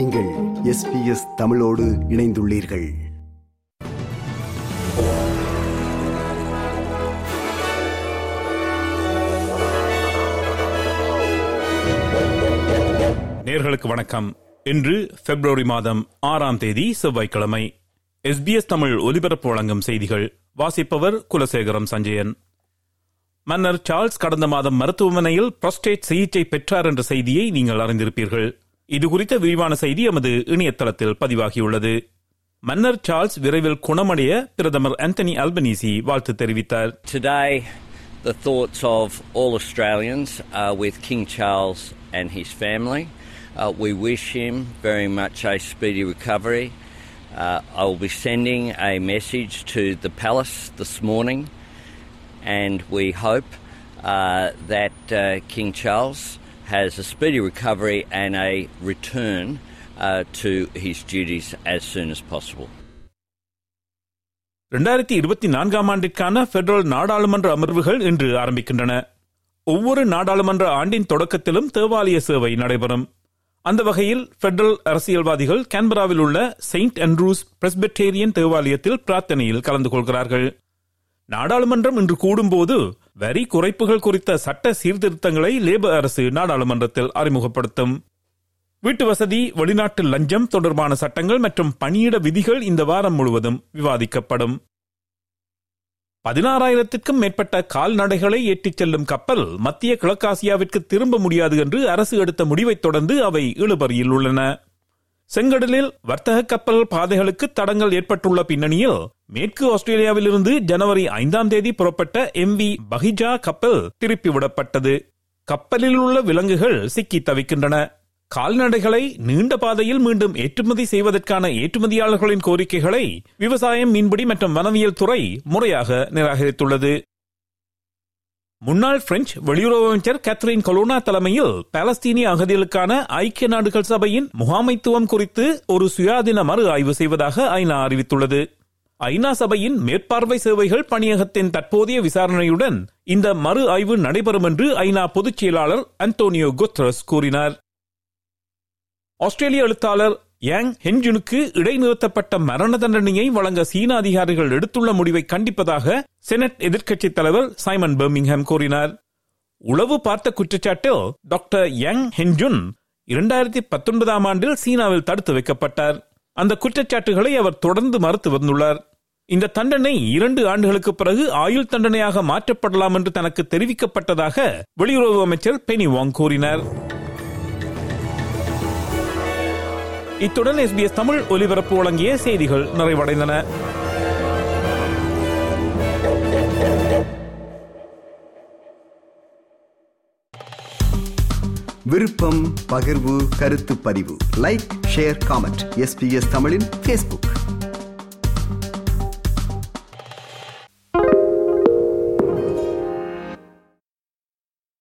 நீங்கள் எஸ்பிஎஸ் தமிழோடு இணைந்துள்ளீர்கள். நேர்களுக்கு வணக்கம். இன்று பிப்ரவரி மாதம் ஆறாம் தேதி செவ்வாய்க்கிழமை. எஸ்பிஎஸ் தமிழ் ஒலிபரப்பு வழங்கும் செய்திகள் வாசிப்பவர் குலசேகரம் சஞ்சயன். மன்னர் சார்ல்ஸ் கடந்த மாதம் மருத்துவமனையில் புரஸ்டேட் சிகிச்சை பெற்றார் என்ற செய்தியை நீங்கள் அறிந்திருப்பீர்கள். இது குறித்த விரிவான செய்தி எமது இணையதளத்தில் பதிவாகியுள்ளது மன்னர் சார்ல்ஸ் விரைவில் குணமடைய பிரதமர் ஆந்தனி அல்பனீசி வாழ்த்து தெரிவித்தார் Today, the thoughts of all Australians are with King Charles and his family. Uh, we wish him very much a speedy recovery. Uh, I will be sending a message to the palace this morning, and we hope uh, that uh, King Charles has a speedy recovery and a return uh, to his duties as soon as possible. இரண்டாயிரத்தி இருபத்தி நான்காம் ஆண்டிற்கான federal நாடாளுமன்ற அமர்வுகள் இன்று ஆரம்பிக்கின்றன. ஒவ்வொரு நாடாளுமன்ற ஆண்டின் தொடக்கத்திலும் தேவாலய சேவை நடைபெறும். அந்த வகையில் பெடரல் அரசியல்வாதிகள் கேன்பராவில் உள்ள செயின்ட் அண்ட்ரூஸ் பிரஸ்பெட்டேரியன் தேவாலயத்தில் பிரார்த்தனையில் கலந்து கொள்கிறார்கள். நாடாளுமன்றம் இன்று கூடும்போது வரி குறைப்புகள் குறித்த சட்ட சீர்திருத்தங்களை லேபர் அரசு நாடாளுமன்றத்தில் அறிமுகப்படுத்தும். வீட்டு வசதி வெளிநாட்டு லஞ்சம் தொடர்பான சட்டங்கள் மற்றும் பணியிட விதிகள் இந்த வாரம் முழுவதும் விவாதிக்கப்படும். பதினாறாயிரத்திற்கும் மேற்பட்ட கால்நடைகளை ஏற்றிச் செல்லும் கப்பல் மத்திய கிழக்காசியாவிற்கு திரும்ப முடியாது என்று அரசு எடுத்த முடிவைத் தொடர்ந்து அவை இழுபறியில் உள்ளன. செங்கடலில் வர்த்தக கப்பல் பாதைகளுக்கு தடங்கள் ஏற்பட்டுள்ள பின்னணியில் மேற்கு ஆஸ்திரேலியாவிலிருந்து ஜனவரி ஐந்தாம் தேதி புறப்பட்ட எம் வி பஹிஜா கப்பல் திருப்பிவிடப்பட்டது. கப்பலில் உள்ள விலங்குகள் சிக்கி தவிக்கின்றன. கால்நடைகளை நீண்ட பாதையில் மீண்டும் ஏற்றுமதி செய்வதற்கான ஏற்றுமதியாளர்களின் கோரிக்கைகளை விவசாயம் மீன்பிடி மற்றும் வனவியல் துறை முறையாக நிராகரித்துள்ளது. முன்னாள் பிரெஞ்சு வெளியுறவு அமைச்சர் கேத்ரின் கொலோனா தலைமையில் பாலஸ்தீனிய அகதிகளுக்கான ஐக்கிய நாடுகள் சபையின் முகாமைத்துவம் குறித்து ஒரு சுயாதீன மறு ஆய்வு செய்வதாக ஐநா அறிவித்துள்ளது. ஐநா சபையின் மேற்பார்வை சேவைகள் பணியகத்தின் தற்போதைய விசாரணையுடன் இந்த மறு ஆய்வு நடைபெறும் என்று ஐநா பொதுச் செயலாளர் அந்தோனியோ குத்ரஸ் கூறினார். ஆஸ்திரேலிய எழுத்தாளர் யாங் ஹென்ஜுனுக்கு இடைநிறுத்தப்பட்ட மரண தண்டனையை வழங்க சீன அதிகாரிகள் எடுத்துள்ள முடிவை கண்டிப்பதாக செனட் எதிர்க்கட்சித் தலைவர் சைமன் பெர்மிங்ஹாம் கூறினார். உளவு பார்த்த குற்றச்சாட்டில் டாக்டர் யங் ஹென்ஜுன் இரண்டாயிரத்தி பத்தொன்பதாம் ஆண்டில் சீனாவில் தடுத்து வைக்கப்பட்டார். அந்த குற்றச்சாட்டுகளை அவர் தொடர்ந்து மறுத்து வந்துள்ளார். இந்த தண்டனை இரண்டு ஆண்டுகளுக்கு பிறகு ஆயுள் தண்டனையாக மாற்றப்படலாம் என்று தனக்கு தெரிவிக்கப்பட்டதாக வெளியுறவு அமைச்சர் பெனி வாங் கூறினார். இத்துடன் எஸ்பிஎஸ் தமிழ் ஒலிபரப்பு வழங்கிய செய்திகள் நிறைவடைந்தன. விருப்பம் பகிர்வு கருத்து பதிவு. லைக் ஷேர் காமெண்ட் எஸ்பிஎஸ் தமிழின் பேஸ்புக்